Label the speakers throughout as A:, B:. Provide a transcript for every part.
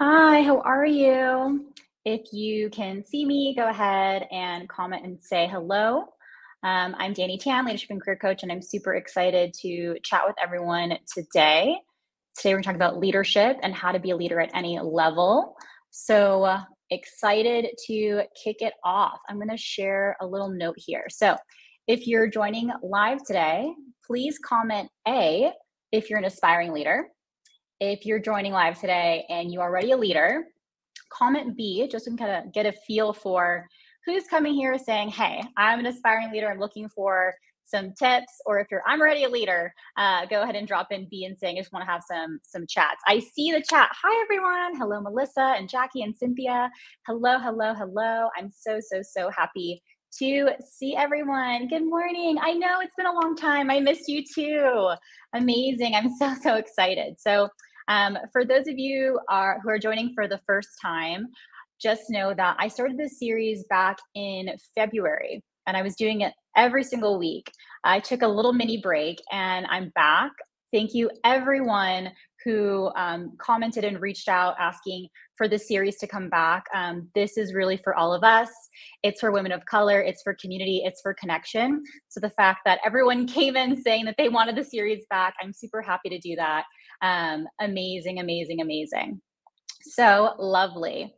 A: Hi, how are you? If you can see me, go ahead and comment and say hello. Um, I'm Dani Tan, leadership and career coach, and I'm super excited to chat with everyone today. Today, we're going to talk about leadership and how to be a leader at any level. So, uh, excited to kick it off. I'm going to share a little note here. So, if you're joining live today, please comment A if you're an aspiring leader if you're joining live today and you are already a leader, comment B just to kind of get a feel for who's coming here saying, Hey, I'm an aspiring leader. I'm looking for some tips or if you're i'm already a leader uh, go ahead and drop in b and saying i just want to have some some chats. I see the chat. Hi everyone. Hello melissa and jackie and cynthia. Hello hello hello. I'm so so so happy to see everyone. Good morning. I know it's been a long time. I missed you too. Amazing. I'm so so excited. So um, for those of you are, who are joining for the first time, just know that I started this series back in February and I was doing it every single week. I took a little mini break and I'm back. Thank you, everyone who um, commented and reached out asking for the series to come back. Um, this is really for all of us. It's for women of color, it's for community, it's for connection. So the fact that everyone came in saying that they wanted the series back, I'm super happy to do that. Um, amazing, amazing, amazing. So lovely.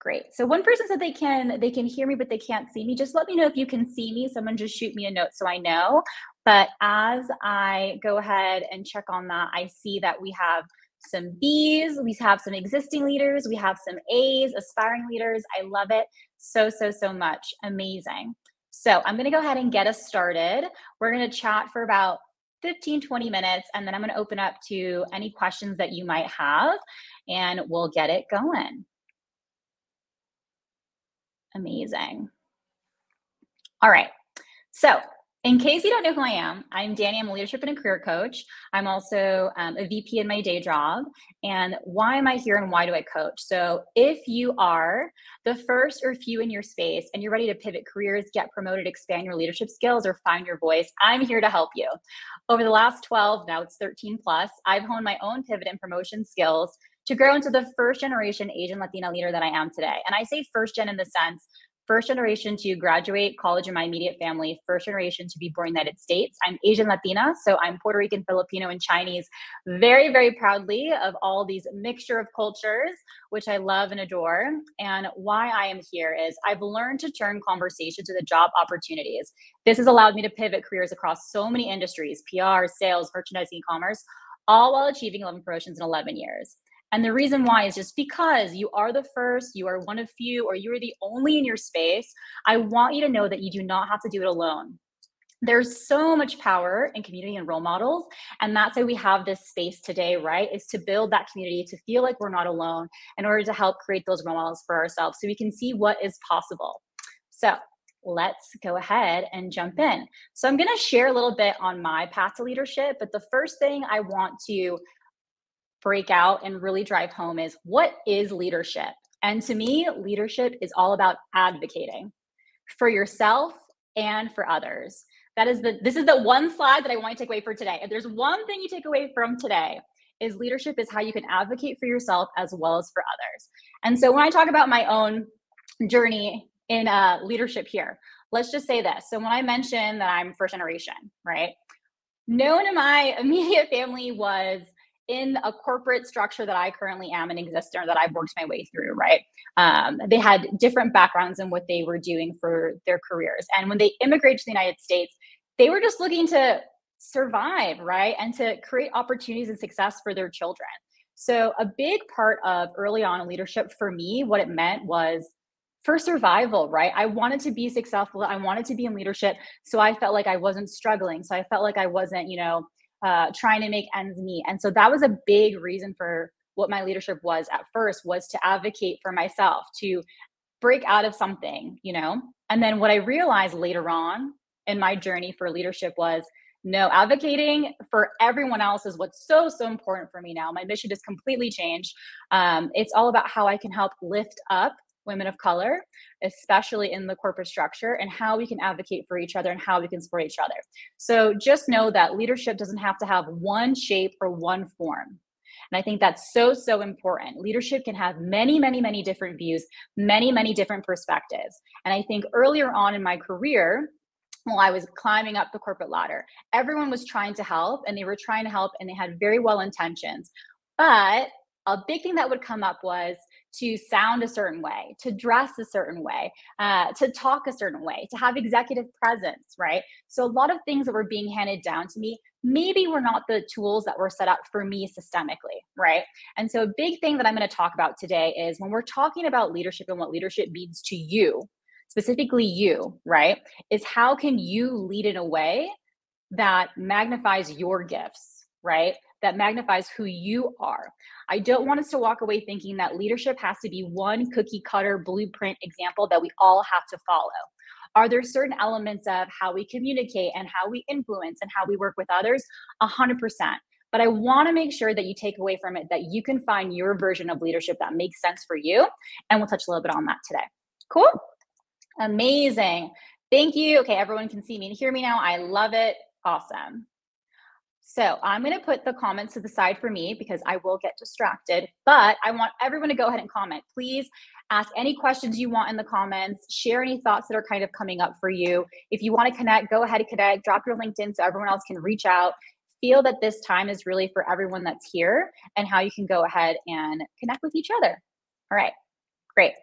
A: Great. So one person said they can they can hear me, but they can't see me. Just let me know if you can see me. Someone just shoot me a note so I know. But as I go ahead and check on that, I see that we have some B's, we have some existing leaders, we have some A's, aspiring leaders. I love it so, so, so much. Amazing. So I'm going to go ahead and get us started. We're going to chat for about 15, 20 minutes, and then I'm going to open up to any questions that you might have, and we'll get it going. Amazing. All right. So in case you don't know who I am, I'm Dani. I'm a leadership and a career coach. I'm also um, a VP in my day job. And why am I here and why do I coach? So, if you are the first or few in your space and you're ready to pivot careers, get promoted, expand your leadership skills, or find your voice, I'm here to help you. Over the last 12, now it's 13 plus, I've honed my own pivot and promotion skills to grow into the first generation Asian Latina leader that I am today. And I say first gen in the sense first generation to graduate college in my immediate family, first generation to be born in the United States. I'm Asian Latina, so I'm Puerto Rican, Filipino, and Chinese, very, very proudly of all these mixture of cultures, which I love and adore. And why I am here is I've learned to turn conversations to the job opportunities. This has allowed me to pivot careers across so many industries PR, sales, merchandising, commerce, all while achieving 11 promotions in 11 years. And the reason why is just because you are the first, you are one of few, or you are the only in your space. I want you to know that you do not have to do it alone. There's so much power in community and role models. And that's why we have this space today, right? Is to build that community, to feel like we're not alone in order to help create those role models for ourselves so we can see what is possible. So, let's go ahead and jump in. So, I'm going to share a little bit on my path to leadership, but the first thing I want to break out and really drive home is what is leadership? And to me, leadership is all about advocating for yourself and for others. That is the this is the one slide that I want to take away for today. If there's one thing you take away from today, is leadership is how you can advocate for yourself as well as for others. And so when I talk about my own journey in uh, leadership here, let's just say this. So when I mentioned that I'm first generation, right? No one in my immediate family was in a corporate structure that I currently am and exist or that I've worked my way through, right? Um, they had different backgrounds in what they were doing for their careers. And when they immigrated to the United States, they were just looking to survive, right? And to create opportunities and success for their children. So, a big part of early on leadership for me, what it meant was for survival, right? I wanted to be successful. I wanted to be in leadership. So I felt like I wasn't struggling. So I felt like I wasn't, you know, uh, trying to make ends meet. And so that was a big reason for what my leadership was at first was to advocate for myself, to break out of something, you know? And then what I realized later on in my journey for leadership was no, advocating for everyone else is what's so, so important for me now. My mission has completely changed. Um, it's all about how I can help lift up women of color, especially in the corporate structure, and how we can advocate for each other and how we can support each other. So just know that leadership doesn't have to have one shape or one form. And I think that's so, so important. Leadership can have many, many, many different views, many, many different perspectives. And I think earlier on in my career, while I was climbing up the corporate ladder, everyone was trying to help and they were trying to help and they had very well intentions. But a big thing that would come up was to sound a certain way, to dress a certain way, uh, to talk a certain way, to have executive presence, right? So, a lot of things that were being handed down to me maybe were not the tools that were set up for me systemically, right? And so, a big thing that I'm going to talk about today is when we're talking about leadership and what leadership means to you, specifically you, right? Is how can you lead in a way that magnifies your gifts, right? That magnifies who you are. I don't want us to walk away thinking that leadership has to be one cookie cutter blueprint example that we all have to follow. Are there certain elements of how we communicate and how we influence and how we work with others? A hundred percent. But I want to make sure that you take away from it that you can find your version of leadership that makes sense for you. And we'll touch a little bit on that today. Cool. Amazing. Thank you. Okay, everyone can see me and hear me now. I love it. Awesome. So I'm going to put the comments to the side for me because I will get distracted. But I want everyone to go ahead and comment. Please ask any questions you want in the comments. Share any thoughts that are kind of coming up for you. If you want to connect, go ahead and connect. Drop your LinkedIn so everyone else can reach out. Feel that this time is really for everyone that's here and how you can go ahead and connect with each other. All right, great.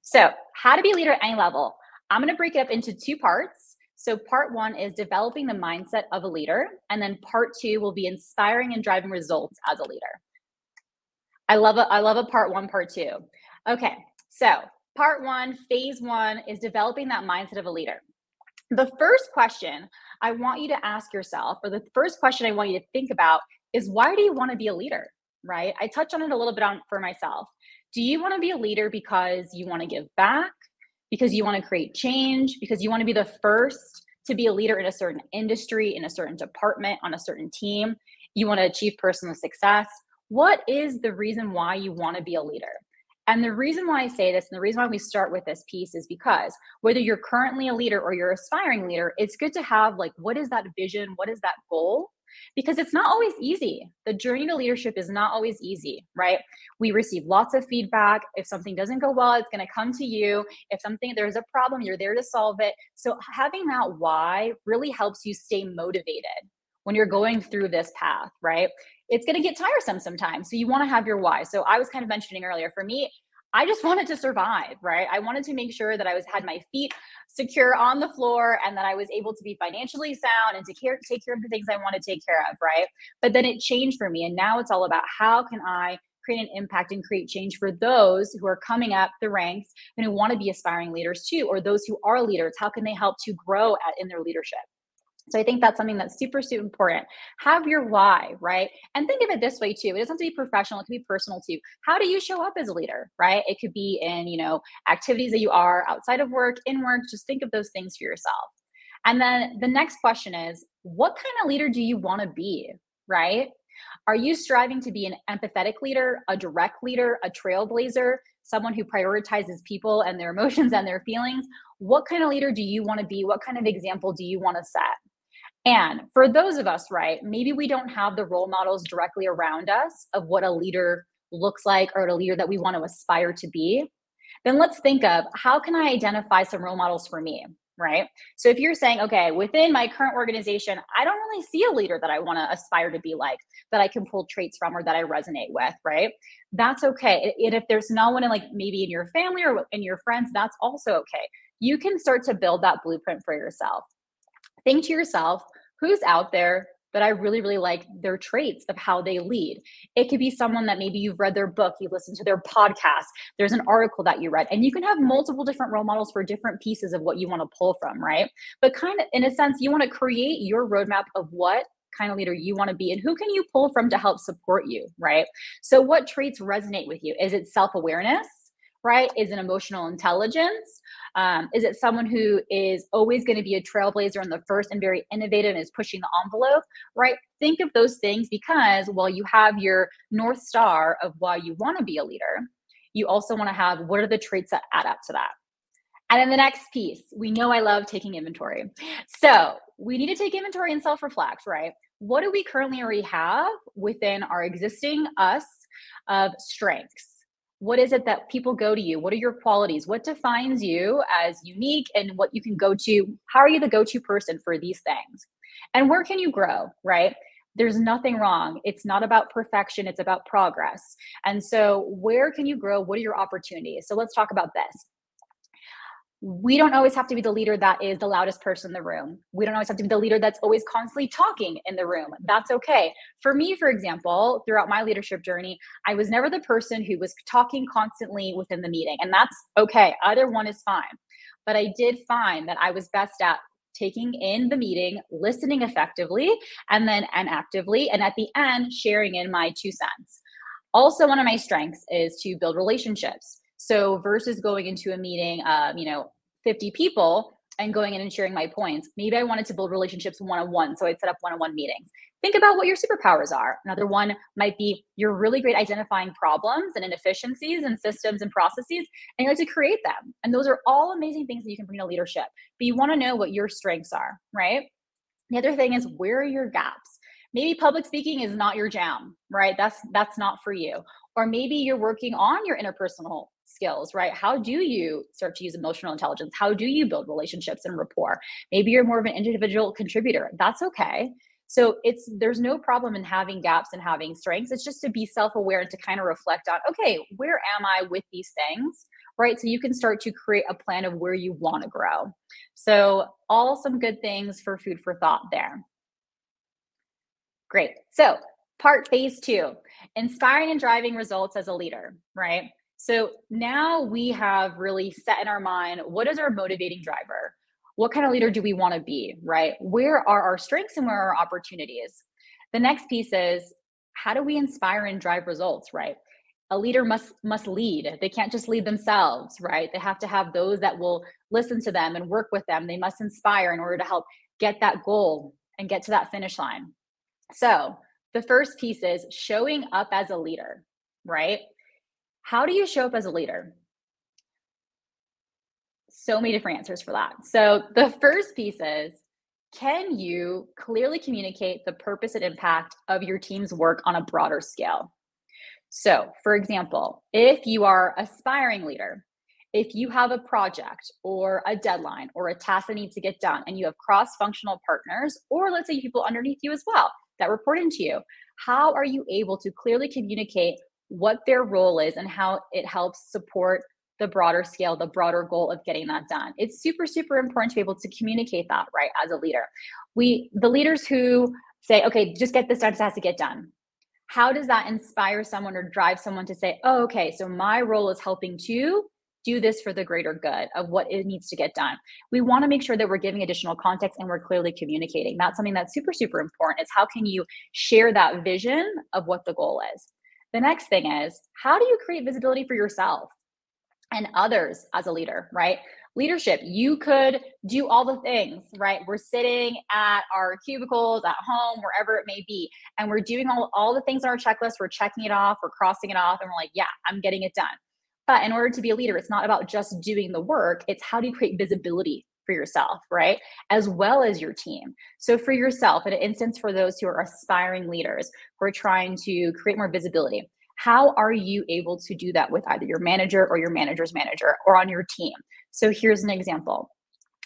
A: So, how to be a leader at any level. I'm going to break it up into two parts. So, part one is developing the mindset of a leader. And then part two will be inspiring and driving results as a leader. I love a, I love a part one, part two. Okay, so part one, phase one is developing that mindset of a leader. The first question I want you to ask yourself, or the first question I want you to think about, is why do you want to be a leader? Right? I touched on it a little bit on for myself. Do you want to be a leader because you want to give back? Because you want to create change, because you want to be the first to be a leader in a certain industry, in a certain department, on a certain team. You want to achieve personal success. What is the reason why you want to be a leader? And the reason why I say this and the reason why we start with this piece is because whether you're currently a leader or you're aspiring leader, it's good to have like, what is that vision? What is that goal? Because it's not always easy. The journey to leadership is not always easy, right? We receive lots of feedback. If something doesn't go well, it's going to come to you. If something there's a problem, you're there to solve it. So having that why really helps you stay motivated when you're going through this path, right? It's going to get tiresome sometimes. So you want to have your why. So I was kind of mentioning earlier, for me, I just wanted to survive, right? I wanted to make sure that I was had my feet secure on the floor and that I was able to be financially sound and to care, take care of the things I want to take care of, right? But then it changed for me. And now it's all about how can I create an impact and create change for those who are coming up the ranks and who want to be aspiring leaders too, or those who are leaders. How can they help to grow at, in their leadership? So I think that's something that's super, super important. Have your why, right? And think of it this way too. It doesn't have to be professional, it can be personal too. How do you show up as a leader, right? It could be in, you know, activities that you are outside of work, in work. Just think of those things for yourself. And then the next question is, what kind of leader do you want to be, right? Are you striving to be an empathetic leader, a direct leader, a trailblazer, someone who prioritizes people and their emotions and their feelings? What kind of leader do you want to be? What kind of example do you want to set? And for those of us, right, maybe we don't have the role models directly around us of what a leader looks like or a leader that we want to aspire to be. Then let's think of how can I identify some role models for me, right? So if you're saying, okay, within my current organization, I don't really see a leader that I want to aspire to be like, that I can pull traits from or that I resonate with, right? That's okay. And if there's no one in like maybe in your family or in your friends, that's also okay. You can start to build that blueprint for yourself. Think to yourself, who's out there that I really, really like their traits of how they lead. It could be someone that maybe you've read their book, you listened to their podcast, there's an article that you read, and you can have multiple different role models for different pieces of what you want to pull from, right? But kind of in a sense, you want to create your roadmap of what kind of leader you want to be and who can you pull from to help support you, right? So, what traits resonate with you? Is it self awareness? right? Is it emotional intelligence? Um, is it someone who is always going to be a trailblazer and the first and very innovative and is pushing the envelope, right? Think of those things because while you have your North Star of why you want to be a leader, you also want to have what are the traits that add up to that. And then the next piece, we know I love taking inventory. So we need to take inventory and self reflect, right? what do we currently already have within our existing us of strengths? What is it that people go to you? What are your qualities? What defines you as unique and what you can go to? How are you the go to person for these things? And where can you grow, right? There's nothing wrong. It's not about perfection, it's about progress. And so, where can you grow? What are your opportunities? So, let's talk about this we don't always have to be the leader that is the loudest person in the room. We don't always have to be the leader that's always constantly talking in the room. That's okay. For me, for example, throughout my leadership journey, I was never the person who was talking constantly within the meeting, and that's okay. Either one is fine. But I did find that I was best at taking in the meeting, listening effectively, and then and actively, and at the end, sharing in my two cents. Also, one of my strengths is to build relationships. So versus going into a meeting, um, you know, 50 people and going in and sharing my points, maybe I wanted to build relationships one on one. So I'd set up one on one meetings. Think about what your superpowers are. Another one might be you're really great identifying problems and inefficiencies and systems and processes, and you like to create them. And those are all amazing things that you can bring to leadership. But you want to know what your strengths are, right? The other thing is where are your gaps? Maybe public speaking is not your jam, right? That's that's not for you. Or maybe you're working on your interpersonal skills, right? How do you start to use emotional intelligence? How do you build relationships and rapport? Maybe you're more of an individual contributor. That's okay. So it's there's no problem in having gaps and having strengths. It's just to be self-aware and to kind of reflect on, okay, where am I with these things? Right. So you can start to create a plan of where you want to grow. So all some good things for food for thought there. Great. So part phase two, inspiring and driving results as a leader, right? So now we have really set in our mind what is our motivating driver? What kind of leader do we want to be, right? Where are our strengths and where are our opportunities? The next piece is how do we inspire and drive results, right? A leader must must lead. They can't just lead themselves, right? They have to have those that will listen to them and work with them. They must inspire in order to help get that goal and get to that finish line. So, the first piece is showing up as a leader, right? How do you show up as a leader? So many different answers for that. So, the first piece is can you clearly communicate the purpose and impact of your team's work on a broader scale? So, for example, if you are aspiring leader, if you have a project or a deadline or a task that needs to get done and you have cross-functional partners or let's say people underneath you as well that report into you, how are you able to clearly communicate what their role is and how it helps support the broader scale, the broader goal of getting that done. It's super, super important to be able to communicate that, right, as a leader. We, the leaders who say, okay, just get this done, it has to get done. How does that inspire someone or drive someone to say, oh, okay, so my role is helping to do this for the greater good of what it needs to get done. We want to make sure that we're giving additional context and we're clearly communicating. That's something that's super, super important is how can you share that vision of what the goal is? The next thing is how do you create visibility for yourself and others as a leader, right? Leadership, you could do all the things, right? We're sitting at our cubicles, at home, wherever it may be, and we're doing all, all the things on our checklist. We're checking it off, we're crossing it off, and we're like, yeah, I'm getting it done. But in order to be a leader, it's not about just doing the work, it's how do you create visibility for yourself, right? As well as your team. So, for yourself, in an instance for those who are aspiring leaders who are trying to create more visibility, how are you able to do that with either your manager or your manager's manager or on your team? So, here's an example.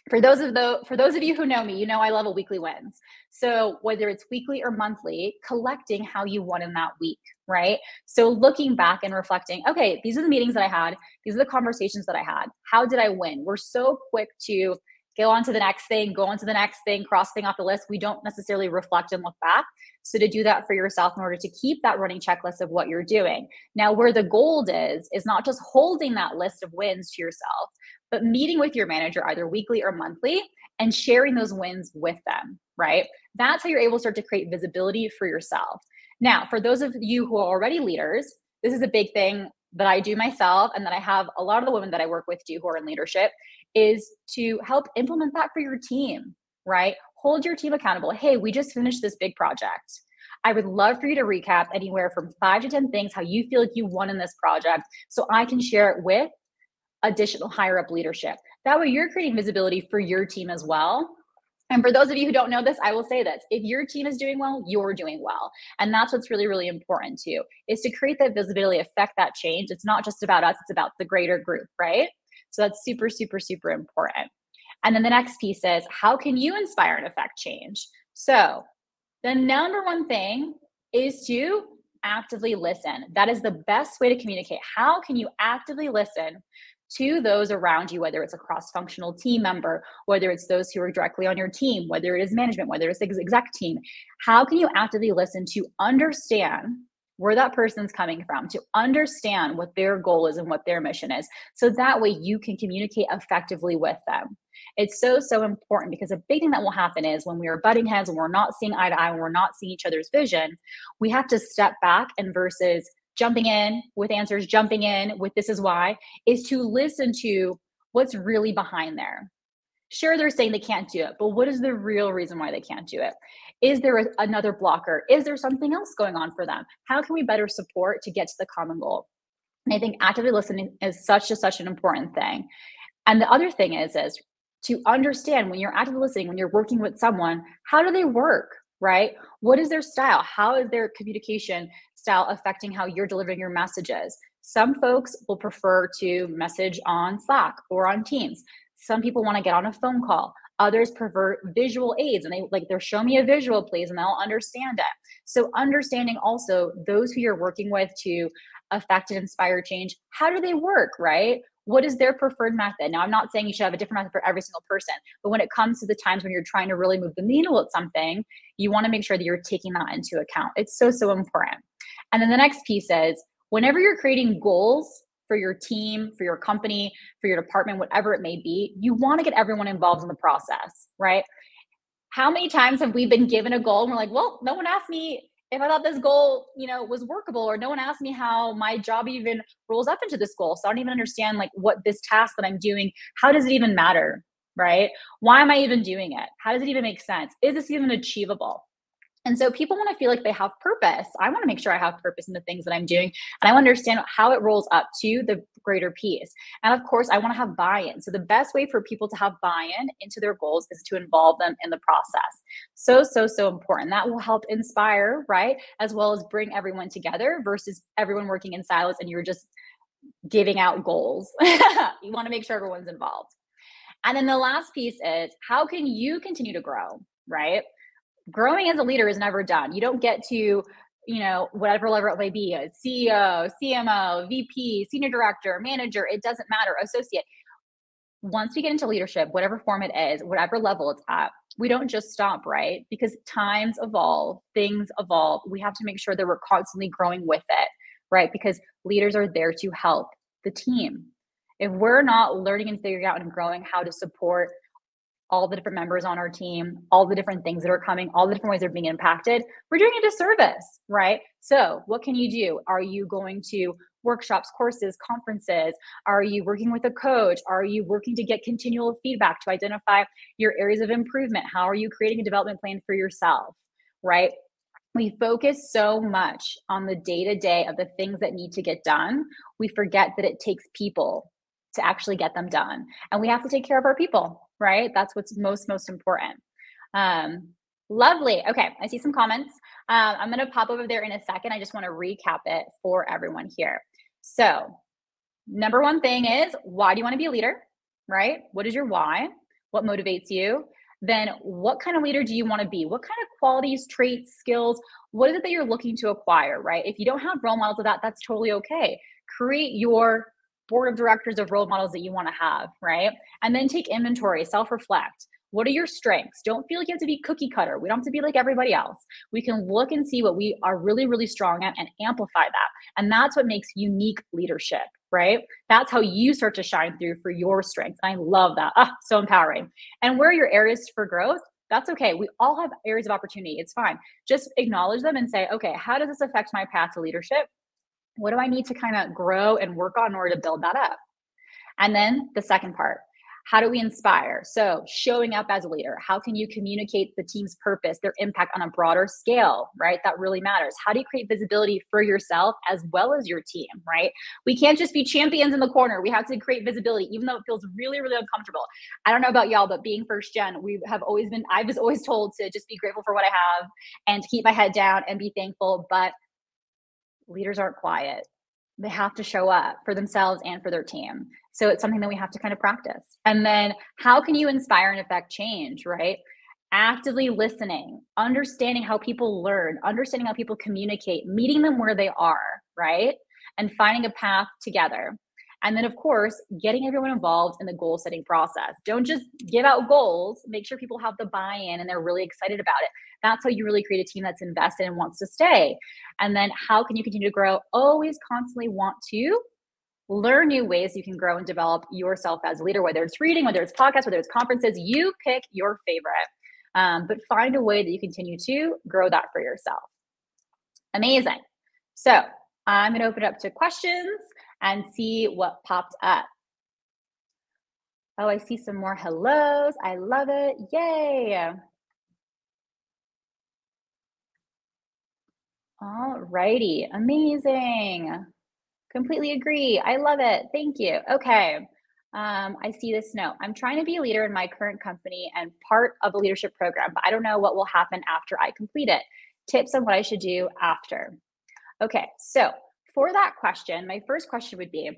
A: For those of the for those of you who know me, you know I love a weekly wins. So whether it's weekly or monthly, collecting how you won in that week, right? So looking back and reflecting, okay, these are the meetings that I had, these are the conversations that I had. How did I win? We're so quick to go on to the next thing, go on to the next thing, cross thing off the list. We don't necessarily reflect and look back. So to do that for yourself in order to keep that running checklist of what you're doing. Now, where the gold is, is not just holding that list of wins to yourself, but meeting with your manager either weekly or monthly and sharing those wins with them, right? That's how you're able to start to create visibility for yourself. Now, for those of you who are already leaders, this is a big thing that I do myself and that I have a lot of the women that I work with do who are in leadership is to help implement that for your team, right? Hold your team accountable. Hey, we just finished this big project. I would love for you to recap anywhere from five to 10 things, how you feel like you won in this project, so I can share it with additional higher up leadership. That way, you're creating visibility for your team as well. And for those of you who don't know this, I will say this. If your team is doing well, you're doing well. And that's what's really, really important too, is to create that visibility, affect that change. It's not just about us, it's about the greater group, right? So that's super, super, super important. And then the next piece is how can you inspire and affect change? So the number one thing is to actively listen. That is the best way to communicate. How can you actively listen to those around you, whether it's a cross functional team member, whether it's those who are directly on your team, whether it is management, whether it's the exec team. How can you actively listen to understand where that person's coming from, to understand what their goal is and what their mission is? So that way you can communicate effectively with them. It's so, so important because a big thing that will happen is when we are butting heads and we're not seeing eye to eye, and we're not seeing each other's vision, we have to step back and versus jumping in with answers, jumping in with this is why, is to listen to what's really behind there. Sure, they're saying they can't do it, but what is the real reason why they can't do it? Is there a, another blocker? Is there something else going on for them? How can we better support to get to the common goal? And I think actively listening is such a such an important thing. And the other thing is is to understand when you're actively listening, when you're working with someone, how do they work? Right? What is their style? How is their communication style affecting how you're delivering your messages. Some folks will prefer to message on Slack or on Teams. Some people want to get on a phone call. Others prefer visual aids and they like they're show me a visual please and they'll understand it. So understanding also those who you're working with to affect and inspire change, how do they work, right? What is their preferred method? Now, I'm not saying you should have a different method for every single person, but when it comes to the times when you're trying to really move the needle at something, you want to make sure that you're taking that into account. It's so, so important. And then the next piece is whenever you're creating goals for your team, for your company, for your department, whatever it may be, you want to get everyone involved in the process, right? How many times have we been given a goal and we're like, well, no one asked me if I thought this goal, you know, was workable, or no one asked me how my job even rolls up into this goal. So I don't even understand like what this task that I'm doing, how does it even matter? Right? Why am I even doing it? How does it even make sense? Is this even achievable? And so people want to feel like they have purpose. I want to make sure I have purpose in the things that I'm doing. And I want to understand how it rolls up to the greater piece. And of course, I want to have buy in. So the best way for people to have buy in into their goals is to involve them in the process. So, so, so important. That will help inspire, right? As well as bring everyone together versus everyone working in silos and you're just giving out goals. you want to make sure everyone's involved. And then the last piece is how can you continue to grow, right? Growing as a leader is never done. You don't get to, you know, whatever level it may be, a CEO, CMO, VP, senior director, manager, it doesn't matter, associate. Once we get into leadership, whatever form it is, whatever level it's at, we don't just stop, right? Because times evolve, things evolve. We have to make sure that we're constantly growing with it, right? Because leaders are there to help the team. If we're not learning and figuring out and growing how to support all the different members on our team, all the different things that are coming, all the different ways they're being impacted, we're doing a disservice, right? So, what can you do? Are you going to workshops, courses, conferences? Are you working with a coach? Are you working to get continual feedback to identify your areas of improvement? How are you creating a development plan for yourself, right? We focus so much on the day to day of the things that need to get done. We forget that it takes people to actually get them done. And we have to take care of our people, right? That's what's most, most important. Um, lovely. Okay, I see some comments. Um, I'm going to pop over there in a second. I just want to recap it for everyone here. So, number one thing is why do you want to be a leader, right? What is your why? What motivates you? Then, what kind of leader do you want to be? What kind of qualities, traits, skills? What is it that you're looking to acquire, right? If you don't have role models of that, that's totally okay. Create your board of directors of role models that you want to have, right? And then take inventory, self reflect. What are your strengths? Don't feel like you have to be cookie cutter. We don't have to be like everybody else. We can look and see what we are really, really strong at and amplify that. And that's what makes unique leadership, right? That's how you start to shine through for your strengths. I love that. Ah, so empowering. And where are your areas for growth? That's okay. We all have areas of opportunity. It's fine. Just acknowledge them and say, okay, how does this affect my path to leadership? What do I need to kind of grow and work on in order to build that up? And then the second part, How do we inspire? So, showing up as a leader. How can you communicate the team's purpose, their impact on a broader scale, right? That really matters. How do you create visibility for yourself as well as your team, right? We can't just be champions in the corner. We have to create visibility, even though it feels really, really uncomfortable. I don't know about y'all, but being first gen, we have always been, I was always told to just be grateful for what I have and keep my head down and be thankful. But leaders aren't quiet they have to show up for themselves and for their team. So it's something that we have to kind of practice. And then how can you inspire and affect change, right? Actively listening, understanding how people learn, understanding how people communicate, meeting them where they are, right? And finding a path together. And then, of course, getting everyone involved in the goal setting process. Don't just give out goals, make sure people have the buy in and they're really excited about it. That's how you really create a team that's invested and wants to stay. And then, how can you continue to grow? Always constantly want to learn new ways you can grow and develop yourself as a leader, whether it's reading, whether it's podcasts, whether it's conferences, you pick your favorite. Um, but find a way that you continue to grow that for yourself. Amazing. So I'm going to open it up to questions and see what popped up. Oh, I see some more hellos. I love it. Yay. All righty. Amazing. Completely agree. I love it. Thank you. Okay. Um, I see this note. I'm trying to be a leader in my current company and part of a leadership program, but I don't know what will happen after I complete it. Tips on what I should do after. Okay, so for that question, my first question would be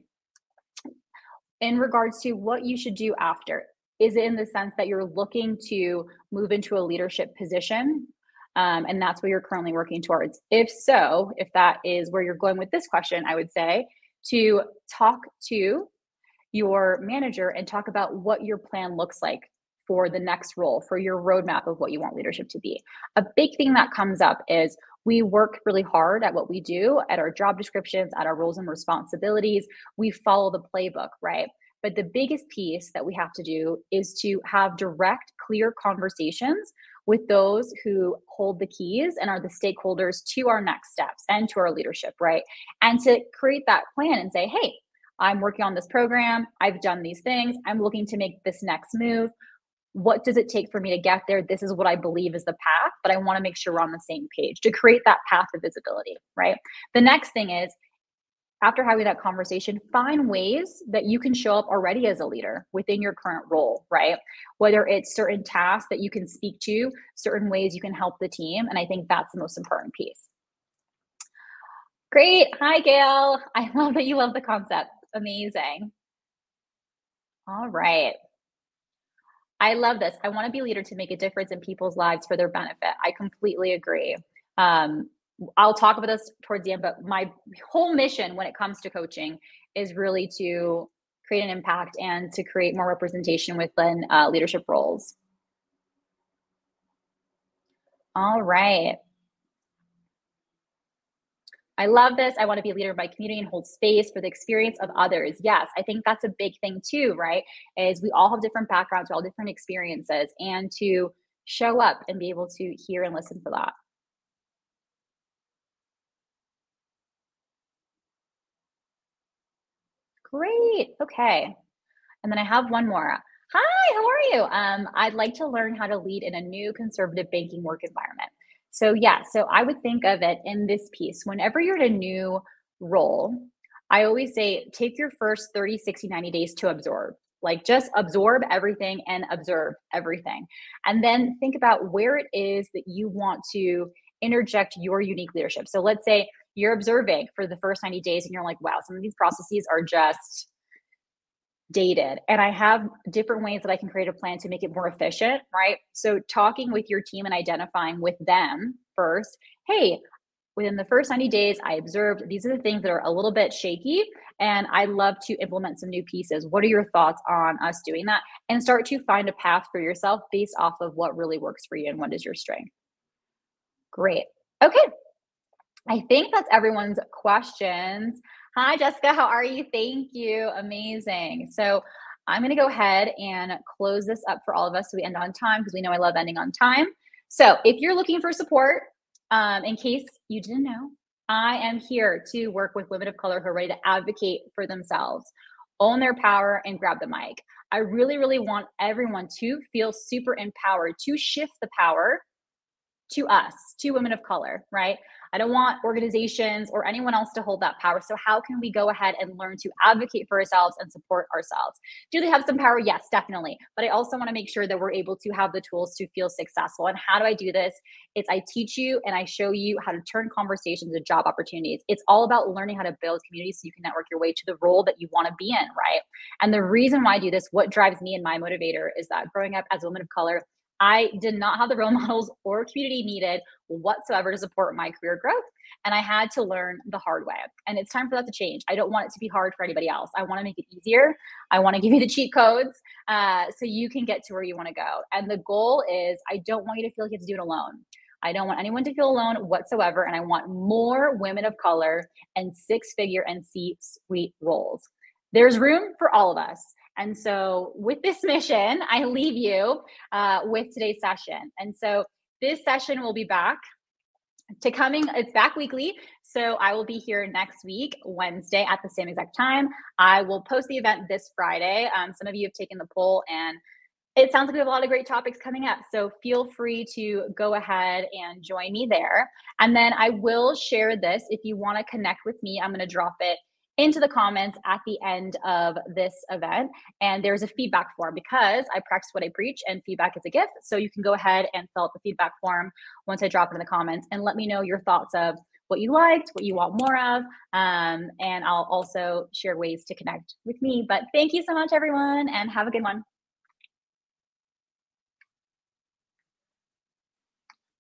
A: in regards to what you should do after. Is it in the sense that you're looking to move into a leadership position? Um, and that's what you're currently working towards. If so, if that is where you're going with this question, I would say to talk to your manager and talk about what your plan looks like for the next role, for your roadmap of what you want leadership to be. A big thing that comes up is we work really hard at what we do, at our job descriptions, at our roles and responsibilities. We follow the playbook, right? But the biggest piece that we have to do is to have direct, clear conversations with those who hold the keys and are the stakeholders to our next steps and to our leadership, right? And to create that plan and say, hey, I'm working on this program. I've done these things. I'm looking to make this next move what does it take for me to get there? This is what I believe is the path, but I want to make sure we're on the same page to create that path of visibility, right? The next thing is after having that conversation, find ways that you can show up already as a leader within your current role, right? Whether it's certain tasks that you can speak to, certain ways you can help the team. And I think that's the most important piece. Great. Hi, Gail. I love that you love the concept. Amazing. All right. I love this. I want to be a leader to make a difference in people's lives for their benefit. I completely agree. Um, I'll talk about this towards the end, but my whole mission when it comes to coaching is really to create an impact and to create more representation within uh, leadership roles. All right. I love this. I want to be a leader of my community and hold space for the experience of others. Yes, I think that's a big thing too, right? Is we all have different backgrounds, we all different experiences, and to show up and be able to hear and listen for that. Great. Okay. And then I have one more. Hi, how are you? Um, I'd like to learn how to lead in a new conservative banking work environment. So, yeah, so I would think of it in this piece. Whenever you're in a new role, I always say take your first 30, 60, 90 days to absorb. Like just absorb everything and observe everything. And then think about where it is that you want to interject your unique leadership. So, let's say you're observing for the first 90 days and you're like, wow, some of these processes are just dated and I have different ways that I can create a plan to make it more efficient, right? So talking with your team and identifying with them first, hey, within the first 90 days, I observed these are the things that are a little bit shaky and I'd love to implement some new pieces. What are your thoughts on us doing that? And start to find a path for yourself based off of what really works for you and what is your strength. Great. Okay. I think that's everyone's questions. Hi, Jessica. How are you? Thank you. Amazing. So I'm going to go ahead and close this up for all of us so we end on time because we know I love ending on time. So if you're looking for support, um, in case you didn't know, I am here to work with women of color who are ready to advocate for themselves own their power, and grab the mic. I really, really want everyone to feel super empowered to shift the power to us, to women of color, right? I don't want organizations or anyone else to hold that power. So, how can we go ahead and learn to advocate for ourselves and support ourselves? Do they have some power? Yes, definitely. But I also want to make sure that we're able to have the tools to feel successful. And how do I do this? It's I teach you and I show you how to turn conversations into job opportunities. It's all about learning how to build communities so you can network your way to the role that you want to be in, right? And the reason why I do this, what drives me and my motivator is that growing up as a woman of color, I did not have the role models or community needed whatsoever to support my career growth. And I had to learn the hard way. And it's time for that to change. I don't want it to be hard for anybody else. I want to make it easier. I want to give you the cheat codes uh, so you can get to where you want to go. And the goal is I don't want you to feel like you have to do it alone. I don't want anyone to feel alone whatsoever. And I want more women of color and six figure and C suite roles. There's room for all of us. And so, with this mission, I leave you uh, with today's session. And so, this session will be back to coming, it's back weekly. So, I will be here next week, Wednesday at the same exact time. I will post the event this Friday. Um, some of you have taken the poll and it sounds like we have a lot of great topics coming up. So feel free to go ahead and join me there. And then I will share this if you want to connect with me. I'm going to drop it into the comments at the end of this event. And there's a feedback form because I practice what I preach and feedback is a gift. So you can go ahead and fill out the feedback form once I drop it in the comments and let me know your thoughts of what you liked, what you want more of. Um, and I'll also share ways to connect with me. But thank you so much, everyone, and have a good one.